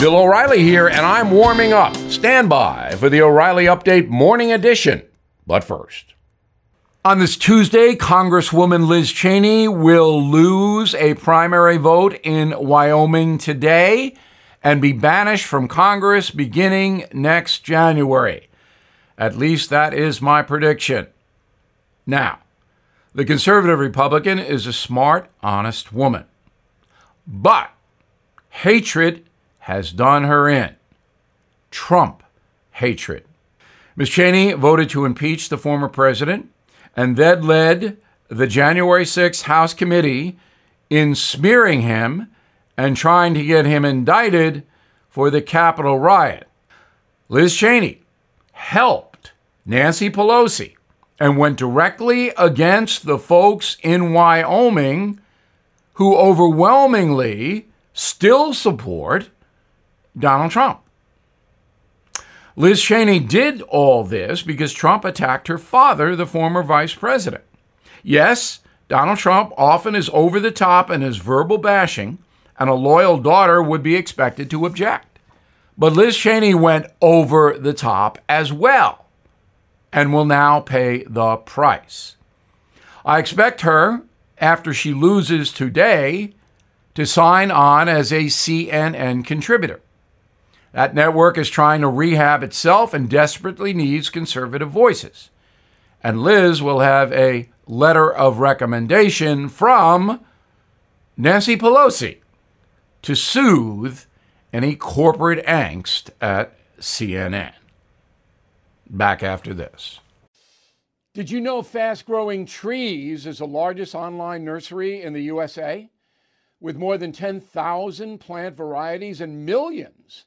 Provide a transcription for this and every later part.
Bill O'Reilly here, and I'm warming up. Stand by for the O'Reilly Update Morning Edition. But first, on this Tuesday, Congresswoman Liz Cheney will lose a primary vote in Wyoming today and be banished from Congress beginning next January. At least that is my prediction. Now, the conservative Republican is a smart, honest woman. But hatred has done her in. Trump hatred. Ms. Cheney voted to impeach the former president and then led the January 6th House committee in smearing him and trying to get him indicted for the Capitol riot. Liz Cheney helped Nancy Pelosi and went directly against the folks in Wyoming who overwhelmingly still support Donald Trump. Liz Cheney did all this because Trump attacked her father, the former vice president. Yes, Donald Trump often is over the top in his verbal bashing, and a loyal daughter would be expected to object. But Liz Cheney went over the top as well and will now pay the price. I expect her, after she loses today, to sign on as a CNN contributor. That network is trying to rehab itself and desperately needs conservative voices. And Liz will have a letter of recommendation from Nancy Pelosi to soothe any corporate angst at CNN. Back after this. Did you know Fast Growing Trees is the largest online nursery in the USA? With more than 10,000 plant varieties and millions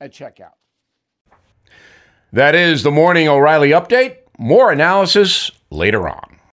at checkout. That is the Morning O'Reilly Update. More analysis later on.